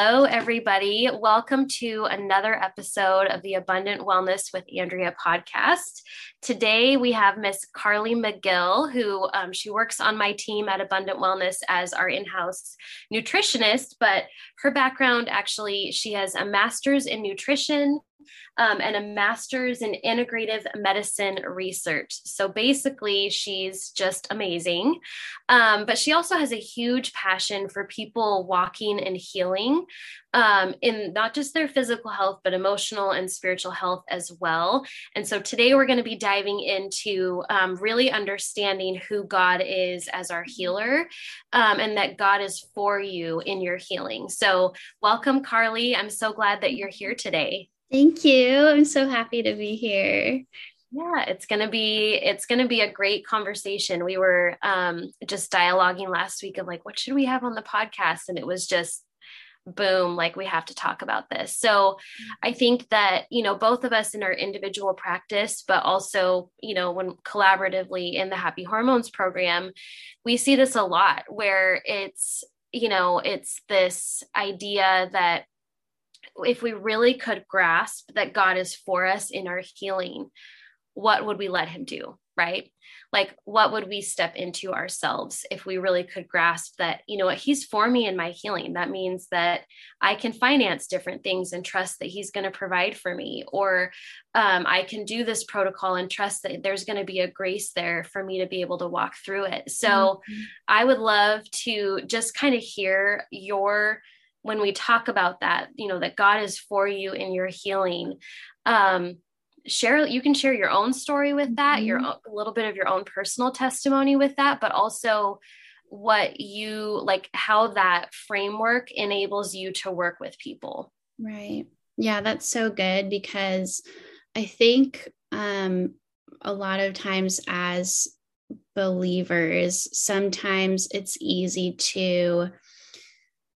Hello, everybody. Welcome to another episode of the Abundant Wellness with Andrea podcast. Today we have Miss Karly McGill, who um, she works on my team at Abundant Wellness as our in-house nutritionist. But her background actually, she has a master's in nutrition um, and a master's in integrative medicine research. So basically, she's just amazing. Um, but she also has a huge passion for people walking and healing um, in not just their physical health, but emotional and spiritual health as well. And so today we're going to be diving into um, really understanding who God is as our healer um, and that God is for you in your healing. So, welcome, Karly. I'm so glad that you're here today. Thank you. I'm so happy to be here. Yeah, it's gonna be it's gonna be a great conversation. We were um, just dialoguing last week of like, what should we have on the podcast, and it was just boom like we have to talk about this so i think that you know both of us in our individual practice but also you know when collaboratively in the happy hormones program we see this a lot where it's you know it's this idea that if we really could grasp that God is for us in our healing, what would we let Him do? Right? Like, what would we step into ourselves if we really could grasp that, you know what, He's for me in my healing? That means that I can finance different things and trust that He's going to provide for me. Or um, I can do this protocol and trust that there's going to be a grace there for me to be able to walk through it. So, mm-hmm. I would love to just kind of hear your when we talk about that, you know, that God is for you in your healing, um, share, you can share your own story with that, mm-hmm. your a little bit of your own personal testimony with that, but also what you like, how that framework enables you to work with people. Right. Yeah, that's so good because I think um, a lot of times as believers, sometimes it's easy to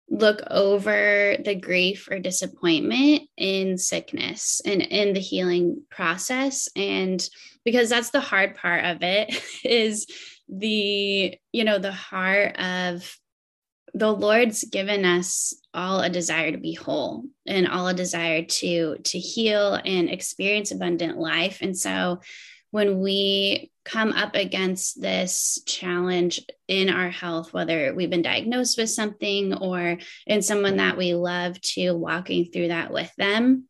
look over the grief or disappointment in sickness and in the healing process. And because that's the hard part of it is the you know the heart of the lord's given us all a desire to be whole and all a desire to to heal and experience abundant life. And so when we come up against this challenge in our health, whether we've been diagnosed with something or in someone that we love to walking through that with them,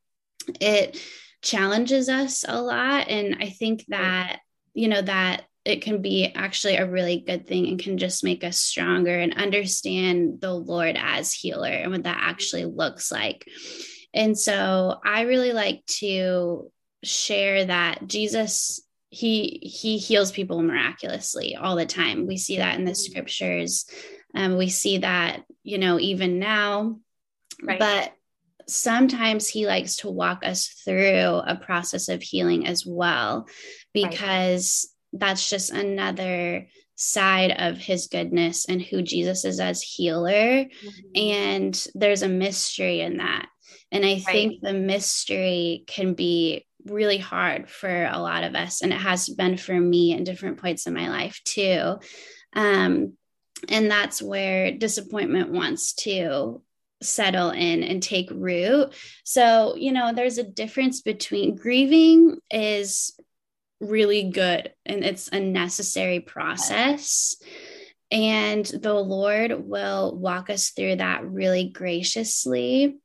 it challenges us a lot. And I think that, you know, that it can be actually a really good thing and can just make us stronger and understand the Lord as healer and what that actually looks like. And so I really like to share that Jesus he he heals people miraculously all the time we see that in the mm-hmm. scriptures um, we see that you know even now right. but sometimes he likes to walk us through a process of healing as well because right. that's just another side of his goodness and who Jesus is as healer mm-hmm. and there's a mystery in that and i right. think the mystery can be really hard for a lot of us and it has been for me in different points in my life too. Um, and that's where disappointment wants to settle in and take root. So you know there's a difference between grieving is really good and it's a necessary process. And the lord will walk us through that really graciously.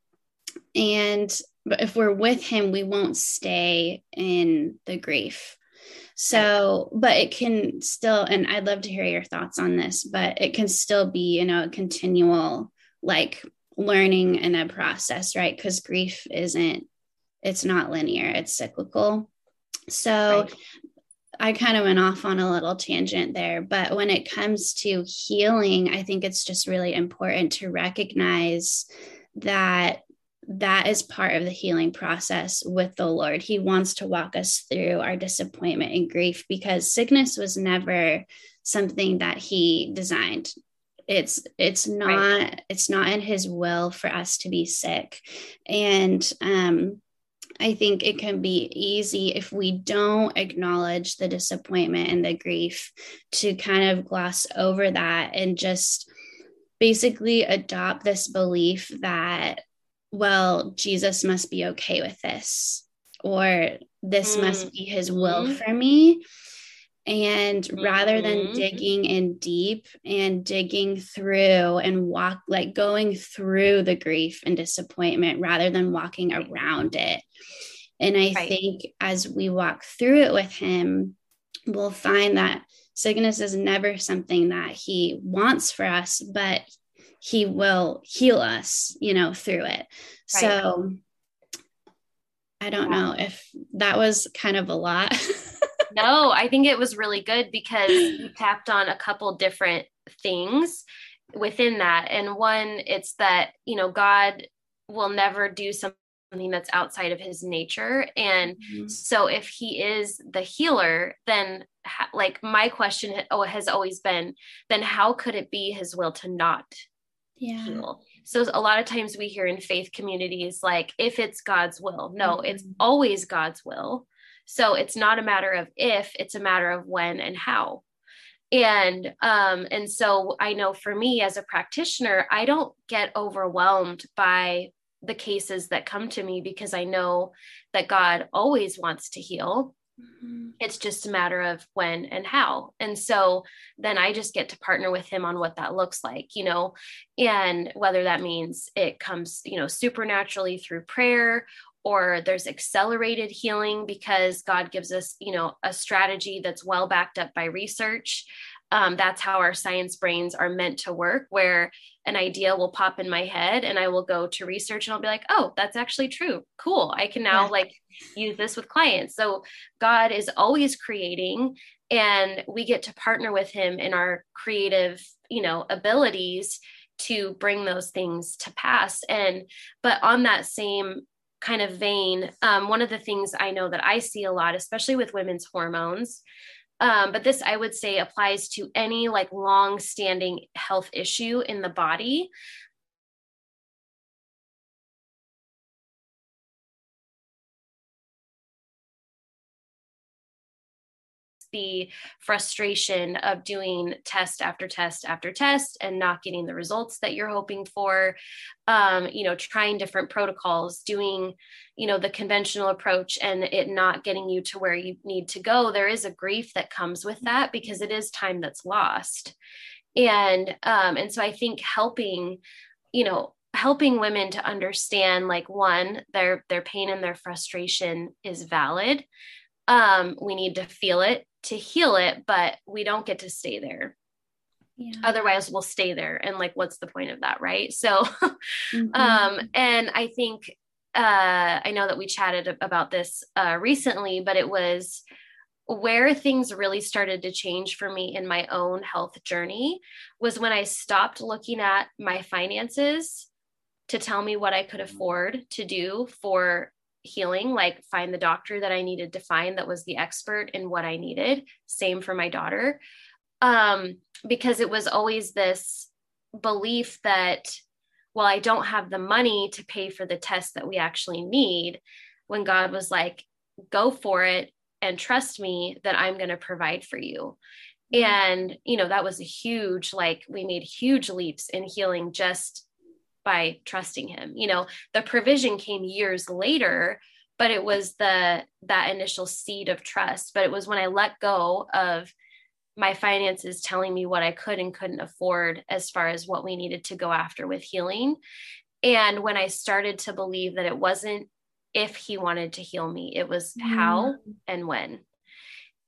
And but if we're with him we won't stay in the grief so but it can still and i'd love to hear your thoughts on this but it can still be you know a continual like learning and a process right because grief isn't it's not linear, it's cyclical. So right. I kind of went off on a little tangent there, but when it comes to healing, I think it's just really important to recognize that that is part of the healing process with the Lord. He wants to walk us through our disappointment and grief because sickness was never something that he designed. It's it's not right. it's not in his will for us to be sick. And um I think it can be easy if we don't acknowledge the disappointment and the grief to kind of gloss over that and just basically adopt this belief that, well, Jesus must be okay with this, or this mm. must be his will mm-hmm. for me. And mm-hmm. rather than mm-hmm. digging in deep and digging through and walk, like going through the grief and disappointment rather than walking around it. And I right. think as we walk through it with him, we'll find that sickness is never something that he wants for us, but he will heal us, you know, through it. Right. So I don't yeah. know if that was kind of a lot. no, I think it was really good because you tapped on a couple different things within that. And one, it's that, you know, God will never do something that's outside of his nature. And mm-hmm. so if he is the healer, then ha- like my question oh, has always been, then how could it be his will to not yeah. heal? So a lot of times we hear in faith communities, like if it's God's will, no, mm-hmm. it's always God's will. So it's not a matter of if, it's a matter of when and how. And um, and so I know for me as a practitioner, I don't get overwhelmed by the cases that come to me because I know that God always wants to heal. Mm-hmm. It's just a matter of when and how. And so then I just get to partner with him on what that looks like, you know, and whether that means it comes, you know, supernaturally through prayer or there's accelerated healing because God gives us, you know, a strategy that's well backed up by research. Um, that's how our science brains are meant to work, where an idea will pop in my head and I will go to research and I'll be like, oh, that's actually true. Cool. I can now yeah. like use this with clients. So God is always creating and we get to partner with him in our creative, you know, abilities to bring those things to pass. And, but on that same kind of vein, um, one of the things I know that I see a lot, especially with women's hormones, um, but this I would say applies to any like long standing health issue in the body the frustration of doing test after test after test and not getting the results that you're hoping for. Um, you know trying different protocols doing you know the conventional approach and it not getting you to where you need to go. There is a grief that comes with that because it is time that's lost. And um, and so i think helping you know helping women to understand like one their their pain and their frustration is valid. Um, we need to feel it to heal it, but we don't get to stay there. Yeah. Otherwise, we'll stay there. And like, what's the point of that? Right. So, mm-hmm. um, and I think, uh, I know that we chatted about this uh, recently, but it was where things really started to change for me in my own health journey was when I stopped looking at my finances to tell me what I could afford to do for healing, like find the doctor that I needed to find that was the expert in what I needed. Same for my daughter. Um, because it was always this belief that, well, I don't have the money to pay for the test that we actually need. When God was like, go for it and trust me that I'm going to provide for you. Mm-hmm. And, you know, that was a huge, like, we made huge leaps in healing just by trusting him. You know the provision came years later but it was the that initial seed of trust. But it was when i let go of my finances telling me what i could and couldn't afford as far as what we needed to go after with healing. And when i started to believe that it wasn't if he wanted to heal me it was mm. how and when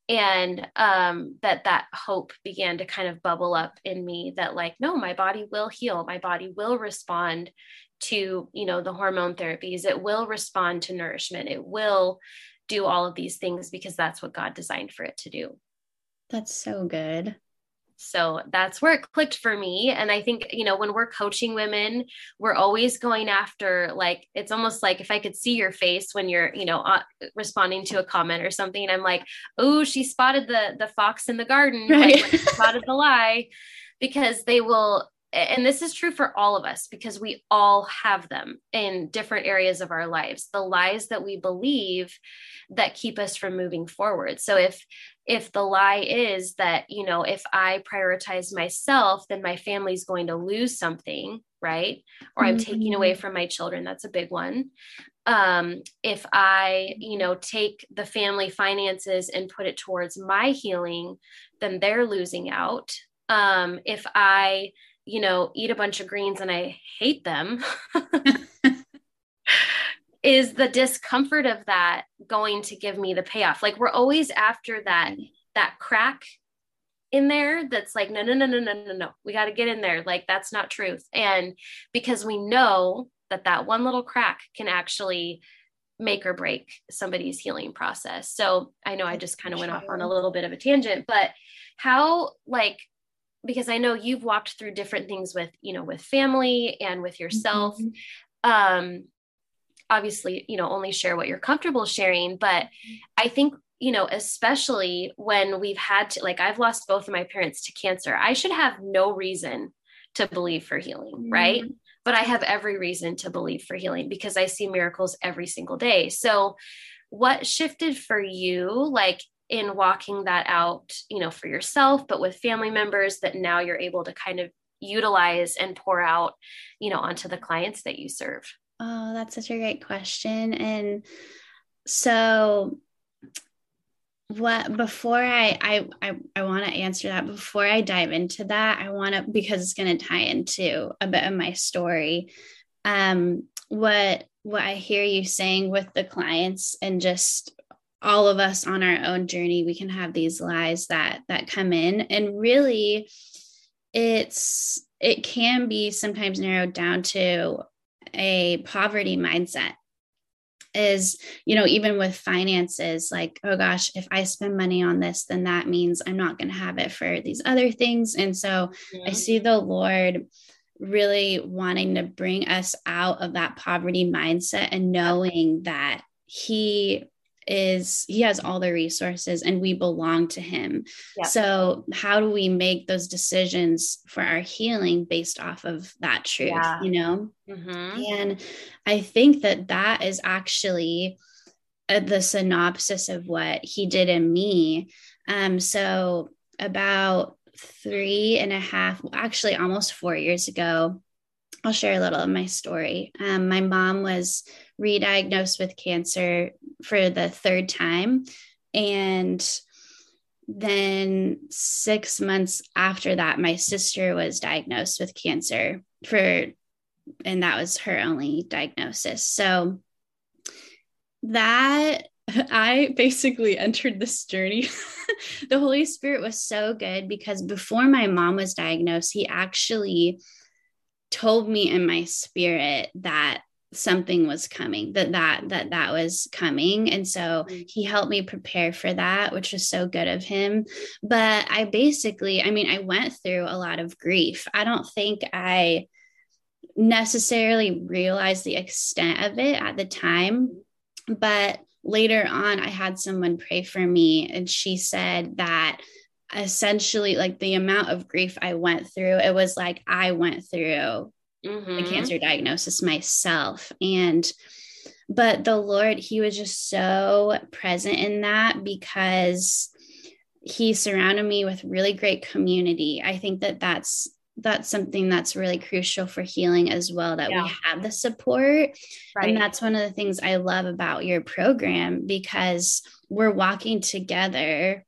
and um, that that hope began to kind of bubble up in me that like no my body will heal. My body will respond to you know the hormone therapies. It will respond to nourishment. It will do all of these things because that's what god designed for it to do. That's so good so that's where it clicked for me. And I think, you know, when we're coaching women, we're always going after like, it's almost like if I could see your face when you're, you know, uh, responding to a comment or something, I'm like, oh, she spotted the, the fox in the garden, right. like, spotted the lie because they will and this is true for all of us because we all have them in different areas of our lives the lies that we believe that keep us from moving forward so if if the lie is that you know if i prioritize myself then my family's going to lose something right or i'm mm-hmm. taking away mm-hmm. from my children that's a big one um, if i you know take the family finances and put it towards my healing then they're losing out um, if i you know, eat a bunch of greens and I hate them, is the discomfort of that going to give me the payoff? Like we're always after that that crack in there that's like no no no no no no no we got to get in there like that's not truth and because we know that that one little crack can actually make or break somebody's healing process so i know i just kind of went off on a little bit of a tangent but how like because I know you've walked through different things with, you know, with family and with yourself. Mm-hmm. Um, obviously, you know, only share what you're comfortable sharing, but I think, you know, especially when we've had to, like, I've lost both of my parents to cancer, I should have no reason to believe for healing, mm-hmm. right? But I have every reason to believe for healing because I see miracles every single day. So, what shifted for you, like in walking that out, you know, for yourself, but with family members that now you're able to kind of utilize and pour out, you know, onto the clients that you serve? Oh, that's such a great question. And so what before I I I, I want to answer that before I dive into that, I want to because it's going to tie into a bit of my story. Um what what I hear you saying with the clients and just all of us on our own journey we can have these lies that that come in and really it's it can be sometimes narrowed down to a poverty mindset is you know even with finances like oh gosh if i spend money on this then that means i'm not going to have it for these other things. And so i see the lord really wanting to bring us out of that poverty mindset and knowing that he is he has all the resources and we belong to him. Yeah. So how do we make those decisions for our healing based off of that truth, yeah. you know? Mm-hmm. And I think that that is actually uh, the synopsis of what he did in me. Um, so about three and a half, actually almost four years ago, I'll share a little of my story. Um, my mom was re-diagnosed with cancer for the third time and then six months after that my sister was diagnosed with cancer for and that was her only diagnosis so that I basically entered this journey. the Holy Spirit was so good because before my mom was diagnosed, he actually told me in my spirit that something was coming that that that that was coming. And so mm. he helped me prepare for that which was so good of him. But i basically i mean i went through a lot of grief. I don't think i necessarily realized the extent of it at the time. But later on i had someone pray for me and she said that essentially like the amount of grief i went through it was like i went through mm-hmm. the cancer diagnosis myself. And, but the Lord, He was just so present in that because He surrounded me with really great community. I think that that's that's something that's really crucial for healing as well that yeah. we have the support right. and that's one of the things i love about your program because we're walking together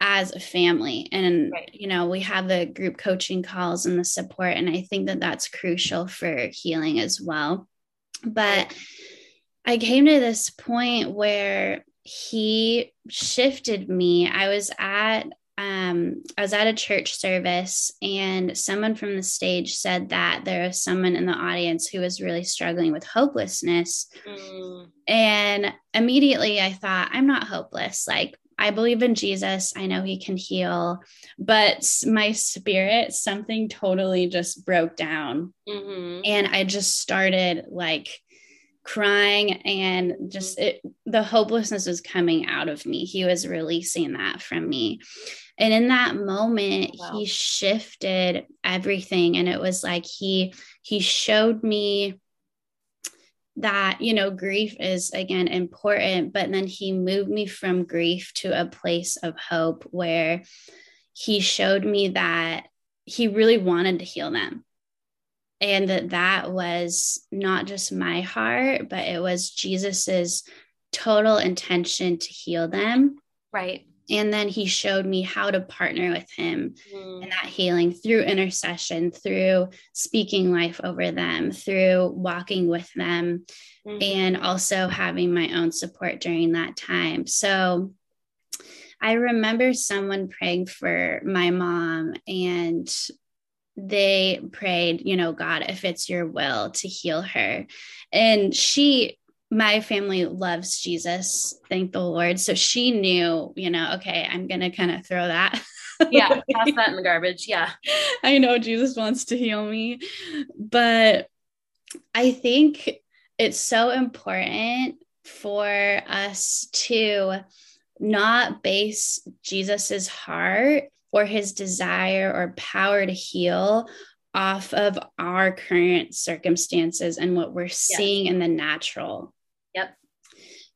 as a family and right. you know we have the group coaching calls and the support and i think that that's crucial for healing as well but i came to this point where he shifted me. I was at um, I was at a church service and someone from the stage said that there was someone in the audience who was really struggling with hopelessness. Mm. And immediately I thought, I'm not hopeless. Like, I believe in Jesus. I know he can heal. But my spirit, something totally just broke down. Mm-hmm. And I just started like, crying and just it, the hopelessness was coming out of me. He was releasing that from me. And in that moment, wow. he shifted everything. And it was like he he showed me that you know grief is again important but then he moved me from grief to a place of hope where he showed me that he really wanted to heal them. And that that was not just my heart but it was jesus's total intention to heal them. Right and then he showed me how to partner with him mm. in that healing through intercession through speaking life over them through walking with them mm. and also having my own support during that time so i remember someone praying for my mom and they prayed, you know, God, if it's your will to heal her. And she my family loves Jesus, thank the Lord. So she knew, you know, okay, I'm going to kind of throw that. yeah, toss that in the garbage. Yeah. I know Jesus wants to heal me, but I think it's so important for us to not base Jesus's heart or his desire or power to heal off of our current circumstances and what we're seeing in the natural. Yep.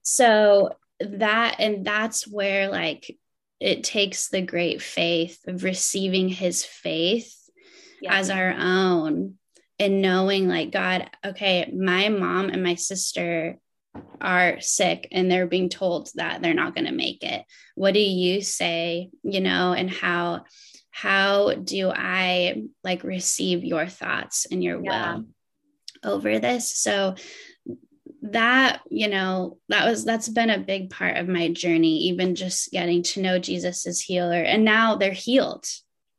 So that and that's where like it takes the great faith of receiving his faith as our own and knowing like God, okay, my mom and my sister are sick and they're being told that they're not going to make it. What do you say, you know, and how how do I like receive your thoughts and your yeah. will over this? So that you know that was that's been a big part of my journey even just getting to know jesus as healer. And now they're healed.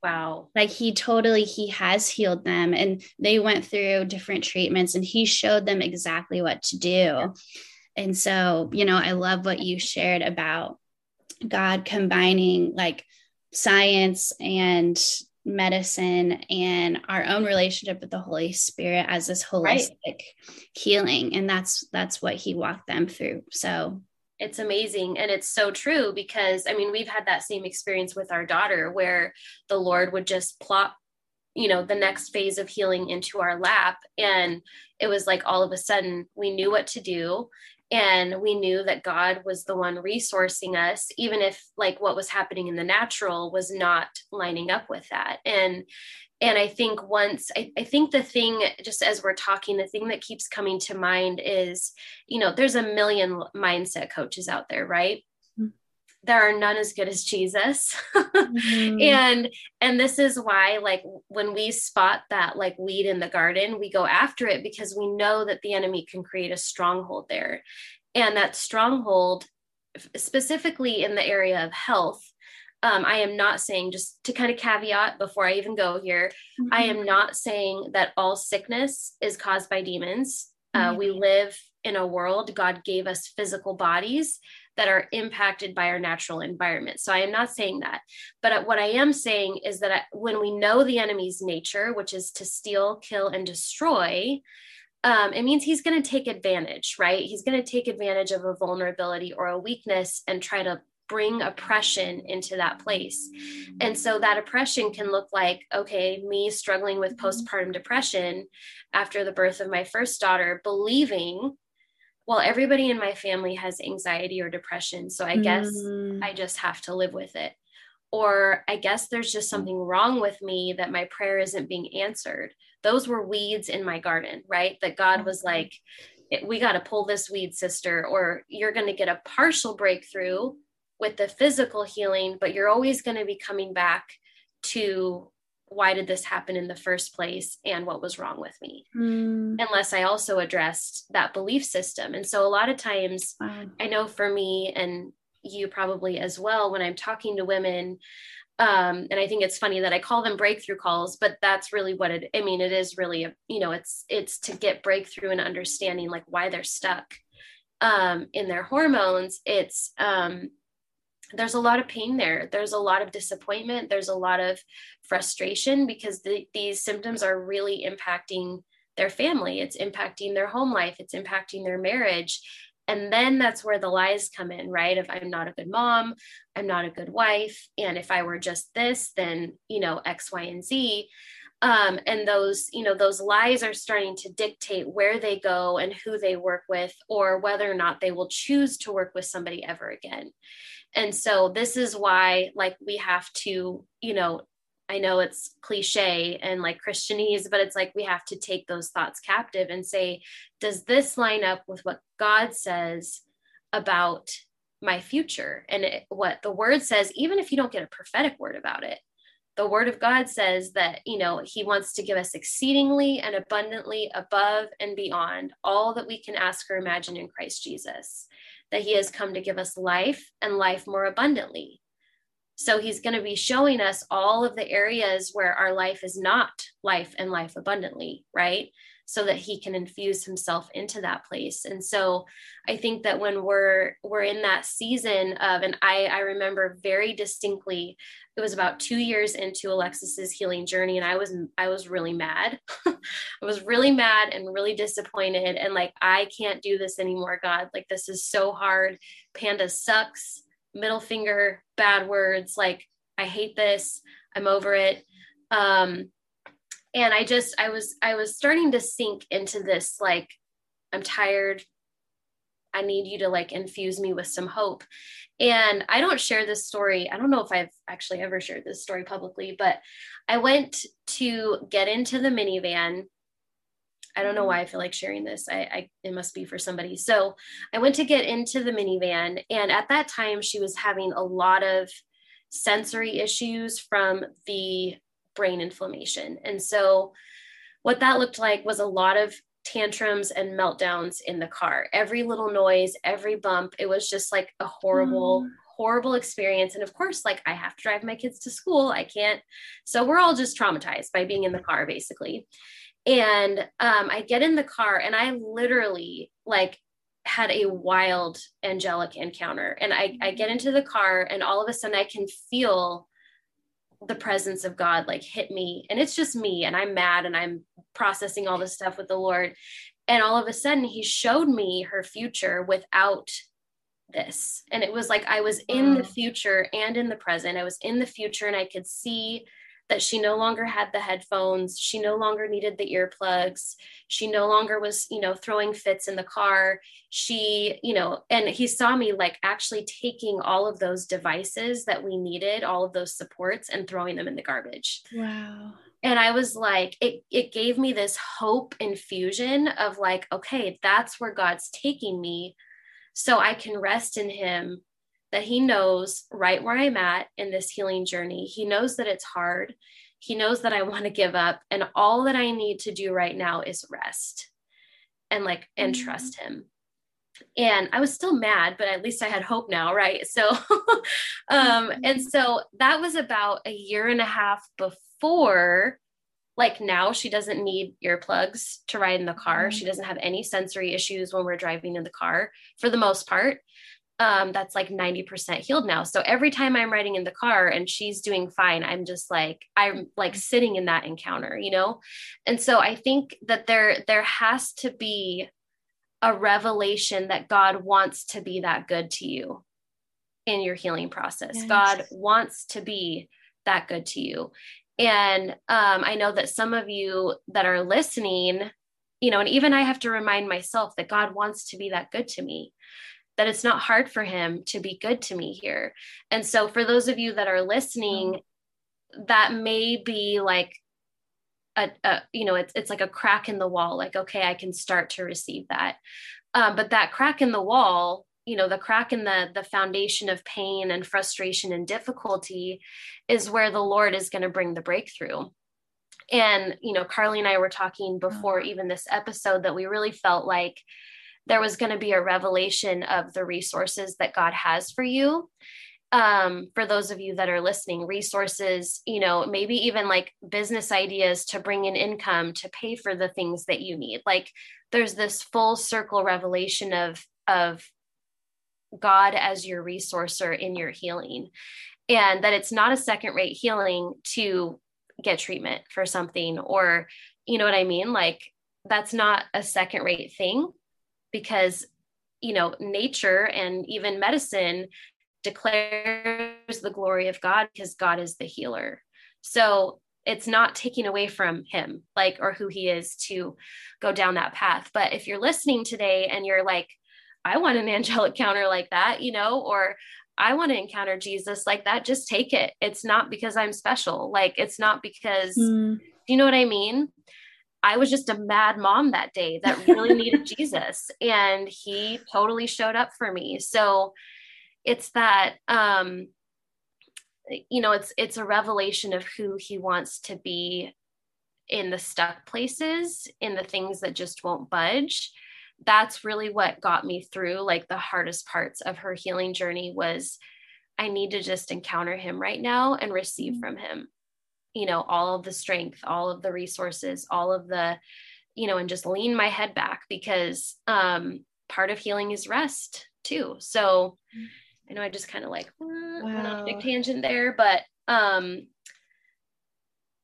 Wow. Like he totally he has healed them and they went through different treatments and he showed them exactly what to do. Yeah. and so you know i love what you shared about god combining like science and medicine and our own relationship with the holy spirit as this holistic right. healing. And that's that's what he walked them through. So it's amazing. And it's so true because i mean we've had that same experience with our daughter where the lord would just plop you know the next phase of healing into our lap. And it was like all of a sudden we knew what to do and we knew that god was the one resourcing us even if like what was happening in the natural was not lining up with that. And and i think once I, I think the thing just as we're talking the thing that keeps coming to mind is you know there's a million mindset coaches out there right there are none as good as jesus mm-hmm. and and this is why like when we spot that like weed in the garden we go after it because we know that the enemy can create a stronghold there and that stronghold specifically in the area of health um, I am not saying, just to kind of caveat before I even go here, mm-hmm. I am not saying that all sickness is caused by demons. Uh, mm-hmm. We live in a world, God gave us physical bodies that are impacted by our natural environment. So I am not saying that. But uh, what I am saying is that I, when we know the enemy's nature, which is to steal, kill, and destroy, um, it means he's going to take advantage, right? He's going to take advantage of a vulnerability or a weakness and try to bring oppression into that place. And so that oppression can look like, okay, me struggling with mm-hmm. postpartum depression after the birth of my first daughter, believing well, everybody in my family has anxiety or depression. So I guess mm. I just have to live with it. Or I guess there's just something wrong with me that my prayer isn't being answered. Those were weeds in my garden, right? That God was mm-hmm. like, we got to pull this weed, sister, or you're going to get a partial breakthrough with the physical healing, but you're always going to be coming back to why did this happen in the first place and what was wrong with me Mm. unless i also addressed that belief system and so a lot of times Wow. i know for me and you probably as well when i'm talking to women um, and i think it's funny that i call them breakthrough calls but that's really what it i mean it is really a, you know it's it's to get breakthrough and understanding like why they're stuck um, in their hormones it's um, there's a lot of pain there. There's a lot of disappointment. There's a lot of frustration because the, these symptoms are really impacting their family. It's impacting their home life. It's impacting their marriage. And then that's where the lies come in right? If i'm not a good mom. I'm not a good wife. And if i were just this then you know x y and z. Um, and those you know those lies are starting to dictate where they go and who they work with or whether or not they will choose to work with somebody ever again and so this is why like we have to you know i know it's cliche and like christianese but it's like we have to take those thoughts captive and say does this line up with what god says about my future? And it, what the word says even if you don't get a prophetic word about it the word of god says that you know he wants to give us exceedingly and abundantly above and beyond all that we can ask or imagine in christ jesus that he has come to give us life and life more abundantly. So he's going to be showing us all of the areas where our life is not life and life abundantly right? So that he can infuse himself into that place. And so i think that when we're we're in that season of and i i remember very distinctly it was about two years into alexis's healing journey and i was i was really mad i was really mad and really disappointed and like i can't do this anymore god. Like this is so hard. PANDAS sucks. Middle finger bad words. Like i hate this. I'm over it. Um and i just i was i was starting to sink into this like i'm tired. I need you to like infuse me with some hope. And i don't share this story. I don't know if i've actually ever shared this story publicly but i went to get into the minivan I don't know why I feel like sharing this. I, I, it must be for somebody. So I went to get into the minivan, and at that time she was having a lot of sensory issues from the brain inflammation. And so what that looked like was a lot of tantrums and meltdowns in the car. Every little noise, every bump, it was just like a horrible Mm. horrible experience and of course like I have to drive my kids to school. I can't. So we're all just traumatized by being in the car basically. And um I get in the car and I literally like had a wild angelic encounter. And I I get into the car and all of a sudden I can feel the presence of God like hit me. And it's just me and I'm mad and I'm processing all this stuff with the Lord. And all of a sudden he showed me her future without this. And it was like I was in the future and in the present. I was in the future and I could see that she no longer had the headphones she no longer needed the earplugs she no longer was you know throwing fits in the car. She you know and he saw me like actually taking all of those devices that we needed all of those supports and throwing them in the garbage. Wow. and i was like it it gave me this hope infusion of like okay that's where god's taking me. So i can rest in him that he knows right where i'm at in this healing journey. He knows that it's hard. He knows that i want to give up and all that i need to do right now is rest and like and Mhm. trust him. And i was still mad but at least i had hope now right? So um and so that was about a year and a half before like now she doesn't need earplugs to ride in the car. Mhm. she doesn't have any sensory issues when we're driving in the car for the most part um that's like 90% healed now. So every time i'm riding in the car and she's doing fine i'm just like i'm like sitting in that encounter you know? And so i think that there there has to be a revelation that god wants to be that good to you in your healing process. Yes. god wants to be that good to you. And um, i know that some of you that are listening you know and even i have to remind myself that god wants to be that good to me that it's not hard for him to be good to me here. And so for those of you that are listening that may be like a, a you know it's it's like a crack in the wall like okay i can start to receive that. Um, but that crack in the wall you know the crack in the the foundation of pain and frustration and difficulty is where the lord is going to bring the breakthrough. And you know Karly and i were talking before Oh. even this episode that we really felt like there was going to be a revelation of the resources that god has for you. Um, for those of you that are listening resources you know maybe even like business ideas to bring in income to pay for the things that you need. Like there's this full circle revelation of of god as your resourcer in your healing and that it's not a second rate healing to get treatment for something or you know what i mean? Like that's not a second rate thing because you know nature and even medicine declares the glory of god because god is the healer so it's not taking away from him like or who he is to go down that path but if you're listening today and you're like i want an angelic counter like that you know or I want to encounter Jesus like that, just take it. It's not because I'm special. Like, it's not because, Mm, do you know what I mean? I was just a mad mom that day that really needed Jesus, and he totally showed up for me. So it's that, um, you know, it's it's a revelation of who he wants to be in the stuck places, in the things that just won't budge. That's really what got me through like the hardest parts of her healing journey was i need to just encounter him right now and receive from him you know all of the strength all of the resources all of the you know and just lean my head back because um part of healing is rest too. So i know i just kind of like uh, went on a big tangent there but um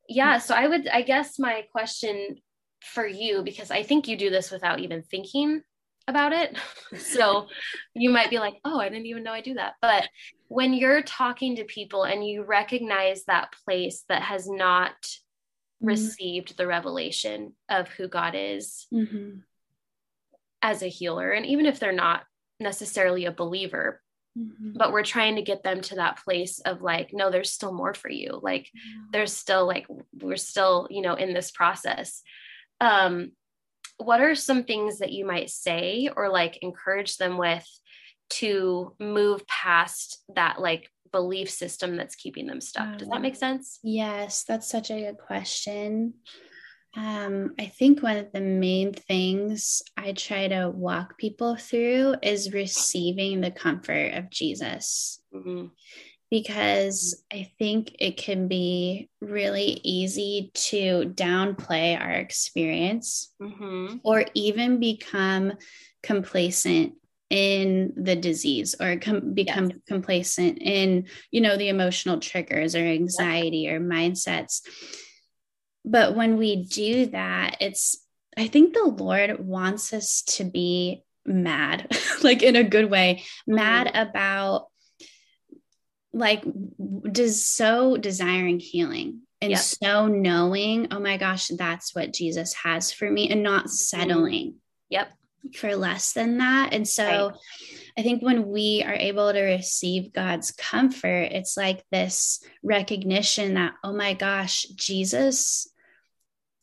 yeah so i would i guess my question for you because I think you do this without even thinking about it. so you might be like, oh, I didn't even know I do that. But when you're talking to people and you recognize that place that has not Mhm. received the revelation of who God is mhm, as a healer, and even if they're not necessarily a believer, mhm. but we're trying to get them to that place of like, no, there's still more for you. Like, there's still like we're still you know in this process um what are some things that you might say or like encourage them with to move past that like belief system that's keeping them stuck does that make sense Yes, that's such a good question. Um, I think one of the main things I try to walk people through is receiving the comfort of Jesus Mhm. Because I think it can be really easy to downplay our experience Mhm. or even become complacent in the disease or com- become complacent in you know the emotional triggers or anxiety or mindsets. But when we do that it's i think the lord wants us to be mad like in a good way mad about like does so desiring healing and Yep. so knowing oh my gosh that's what jesus has for me and not settling yep for less than that and so Right. i think when we are able to receive god's comfort it's like this recognition that oh my gosh jesus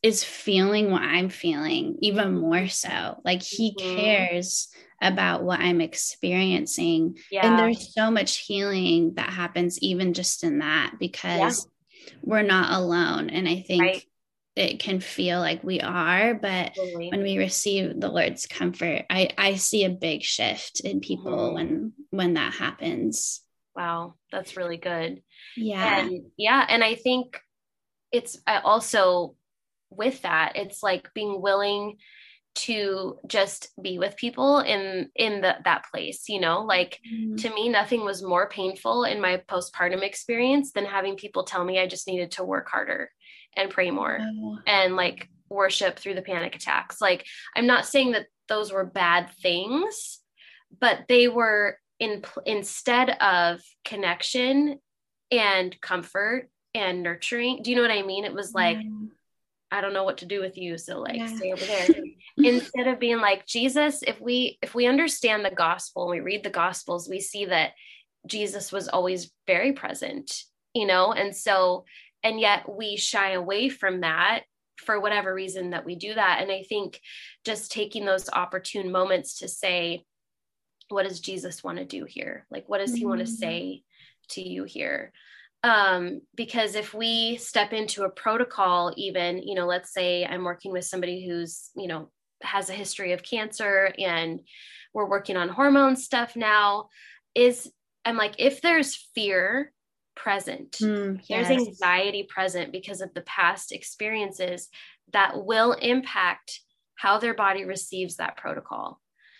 is feeling what i'm feeling even more so like he Mhm. cares about what i'm experiencing. Yeah. and there's so much healing that happens even just in that because we're not alone. And i think Right. it can feel like we are but totally. when we receive the lord's comfort i i see a big shift in people Mhm. when when that happens. Wow. That's really good. Yeah. And yeah and i think it's also with that it's like being willing to just be with people in in the, that place you know? Like Mhm. to me nothing was more painful in my postpartum experience than having people tell me i just needed to work harder and pray more Oh, and like worship through the panic attacks. Like i'm not saying that those were bad things but they were in instead of connection and comfort and nurturing. Do you know what i mean? It was like yeah. I don't know what to do with you. So like Yeah. stay over there. Instead of being like Jesus, if we if we understand the gospel and we read the gospels, we see that Jesus was always very present, you know, and so and yet we shy away from that for whatever reason that we do that. And I think just taking those opportune moments to say, what does Jesus want to do here? Like what does he want to mm-hmm. say to you here? Um, because if we step into a protocol even you know let's say i'm working with somebody who's you know has a history of cancer and we're working on hormone stuff now is i'm like if there's fear present Mm, there's anxiety present because of the past experiences that will impact how their body receives that protocol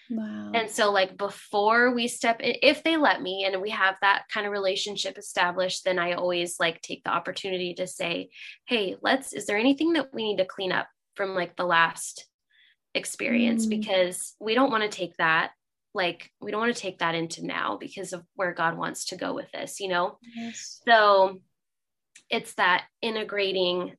Wow. and so, like, before we step in, if they let me and we have that kind of relationship established, then I always like take the opportunity to say, Hey, let's, is there anything that we need to clean up from like the last experience? Mm. Because we don't want to take that, like, we don't want to take that into now because of where God wants to go with this, you know? yes. So it's that integrating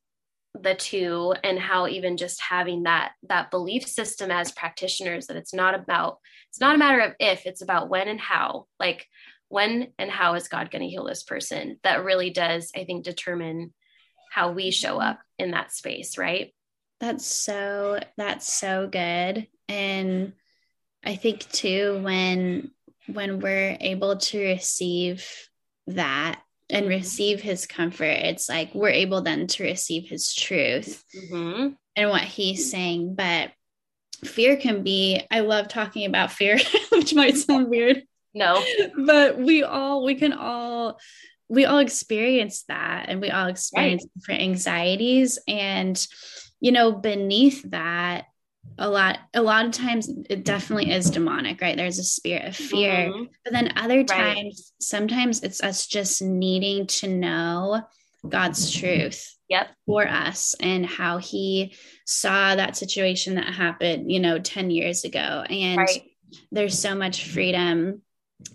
the two and how even just having that that belief system as practitioners that it's not about it's not a matter of if it's about when and how like when and how is god going to heal this person? That really does i think determine how we show mm-hmm. up in that space right? That's so that's so good. And I think too when when we're able to receive that and receive his comfort, it's like we're able then to receive his truth mm-hmm. and what he's saying. But fear can be, I love talking about fear, which might sound weird, no but we all we can all we all experience that and we all experience different anxieties and you know beneath that a lot a lot of times it definitely is demonic right? There's a spirit of fear. Mhm. but then other Right. times sometimes it's us just needing to know god's truth yep. for us and how he saw that situation that happened you know 10 years ago. And right. there's so much freedom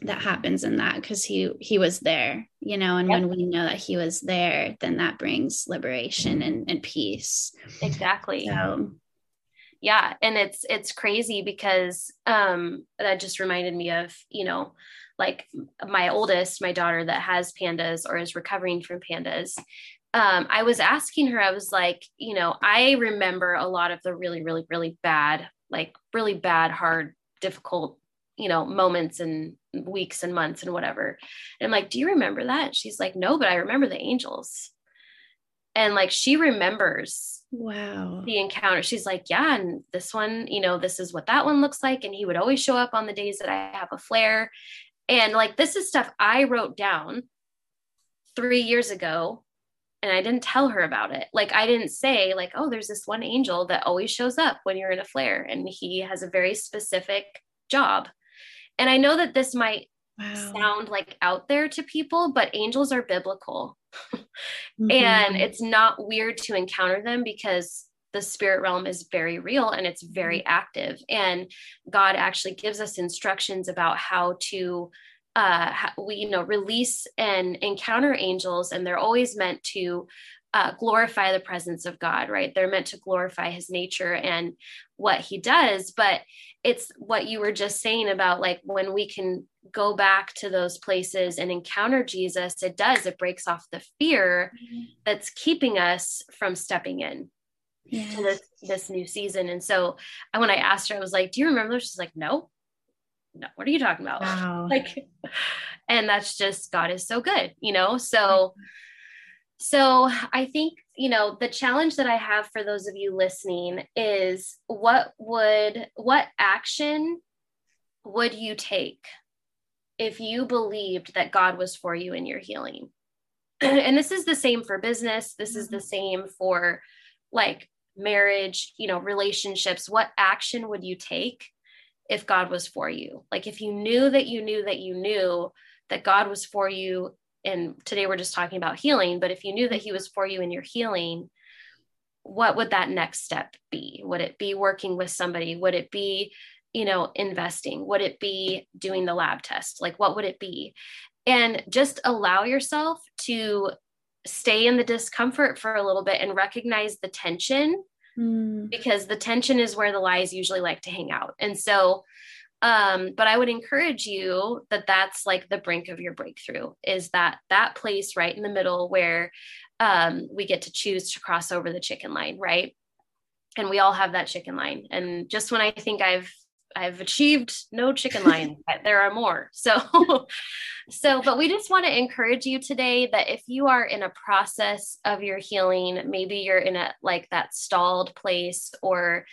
that happens in that because he he was there you know and Yep. when we know that he was there then that brings liberation and, and peace. Exactly. So yeah and it's it's crazy because um that just reminded me of you know like my oldest my daughter that has pandas or is recovering from pandas um i was asking her i was like you know i remember a lot of the really really really bad like really bad hard difficult you know moments and weeks and months and whatever. And i'm like do you remember that? She's like no but i remember the angels. And like she remembers wow. the encounter. She's like yeah and this one you know this is what that one looks like and he would always show up on the days that i have a flare. And like this is stuff i wrote down three years ago and i didn't tell her about it. Like i didn't say like oh there's this one angel that always shows up when you're in a flare and he has a very specific job. And i know that this might wow. sound like out there to people but angels are biblical Mhm. and it's not weird to encounter them because the spirit realm is very real and it's very active. And god actually gives us instructions about how to uh we you know release and encounter angels. And they're always meant to uh, glorify the presence of god right they're meant to glorify his nature and what he does but it's what you were just saying about like when we can go back to those places and encounter jesus it does it breaks off the fear that's keeping us from stepping in Yes. to this this new season. And so when I asked her, I was like, "Do you remember?" She's like, "No, no. What are you talking about?" wow like, and that's just God is so good, you know. So, so I think you know the challenge that I have for those of you listening is what would what action would you take if you believed that God was for you in your healing? and this is the same for business. This is the mm-hmm. same for like marriage, you know, relationships. What action would you take if God was for you? Like if you knew that you knew that you knew that God was for you, and today we're just talking about healing, but if you knew that He was for you in your healing, what would that next step be? Would it be working with somebody? Would it be, you know, investing? Would it be doing the lab test? Like, what would it be? And just allow yourself to stay in the discomfort for a little bit and recognize the tension Mm. because the tension is where the lies usually like to hang out. And so, um, but I would encourage you that that's like the brink of your breakthrough is that that place right in the middle where um, we get to choose to cross over the chicken line, right? And we all have that chicken line. And just when I think I've I've achieved no chicken line, but there are more. So, so, but we just want to encourage you today that if you are in a process of your healing, maybe you're in a like that stalled place or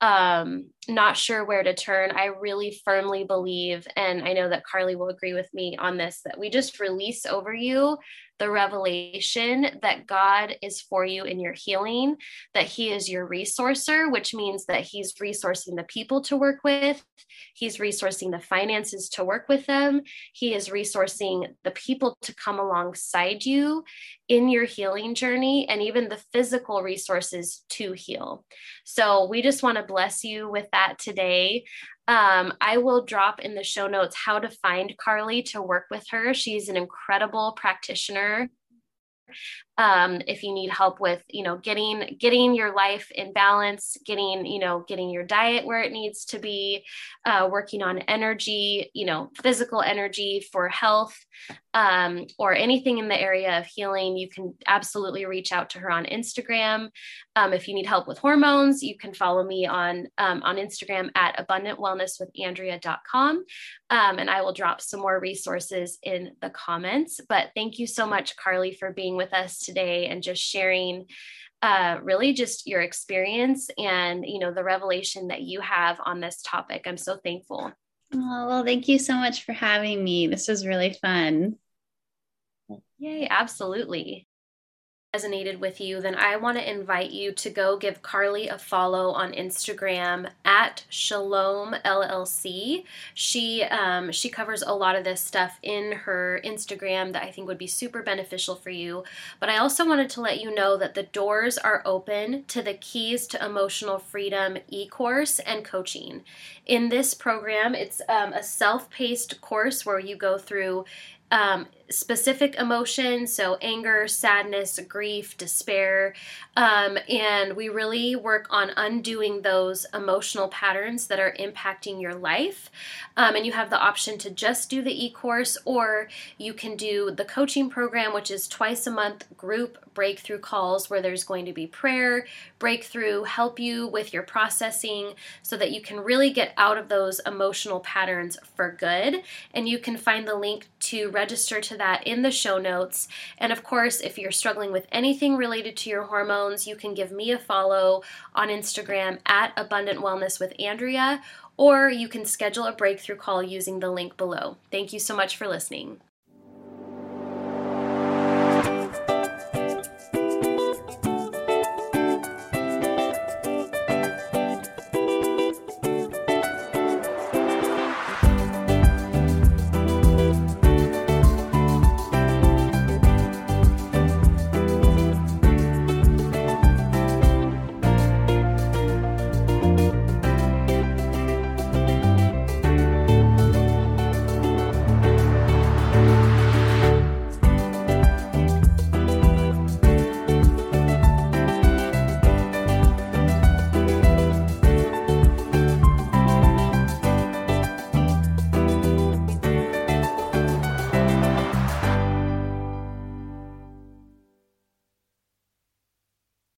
um not sure where to turn. I really firmly believe and i know that karly will agree with me on this that we just release over you the revelation that God is for you in your healing, that He is your resourcer, which means that He's resourcing the people to work with, He's resourcing the finances to work with them, He is resourcing the people to come alongside you in your healing journey, and even the physical resources to heal. So, we just want to bless you with that today. Um, I will drop in the show notes how to find Karly to work with her. She's an incredible practitioner um, if you need help with you know getting getting your life in balance getting you know getting your diet where it needs to be uh, working on energy you know physical energy for health um, or anything in the area of healing you can absolutely reach out to her on instagram. Um, if you need help with hormones you can follow me on um, on instagram at abundantwellnesswithandrea.com um, and i will drop some more resources in the comments. But thank you so much karly for being with us today and just sharing uh, really just your experience and you know the revelation that you have on this topic. I'm so thankful. Oh well thank you so much for having me. This was really fun. Yay absolutely resonated with you, then I want to invite you to go give Karly a follow on Instagram at Shalom LLC. She um, she covers a lot of this stuff in her Instagram that I think would be super beneficial for you. But I also wanted to let you know that the doors are open to the Keys to Emotional Freedom e-course and coaching. In this program, it's um, a self-paced course where you go through um, specific emotions so anger sadness grief despair um, and we really work on undoing those emotional patterns that are impacting your life. Um, and you have the option to just do the e-course or you can do the coaching program which is twice a month group breakthrough calls where there's going to be prayer breakthrough help you with your processing so that you can really get out of those emotional patterns for good. And you can find the link to register that in the show notes. And of course, if you're struggling with anything related to your hormones, you can give me a follow on Instagram at Abundant Wellness with Andrea, or you can schedule a breakthrough call using the link below. Thank you so much for listening.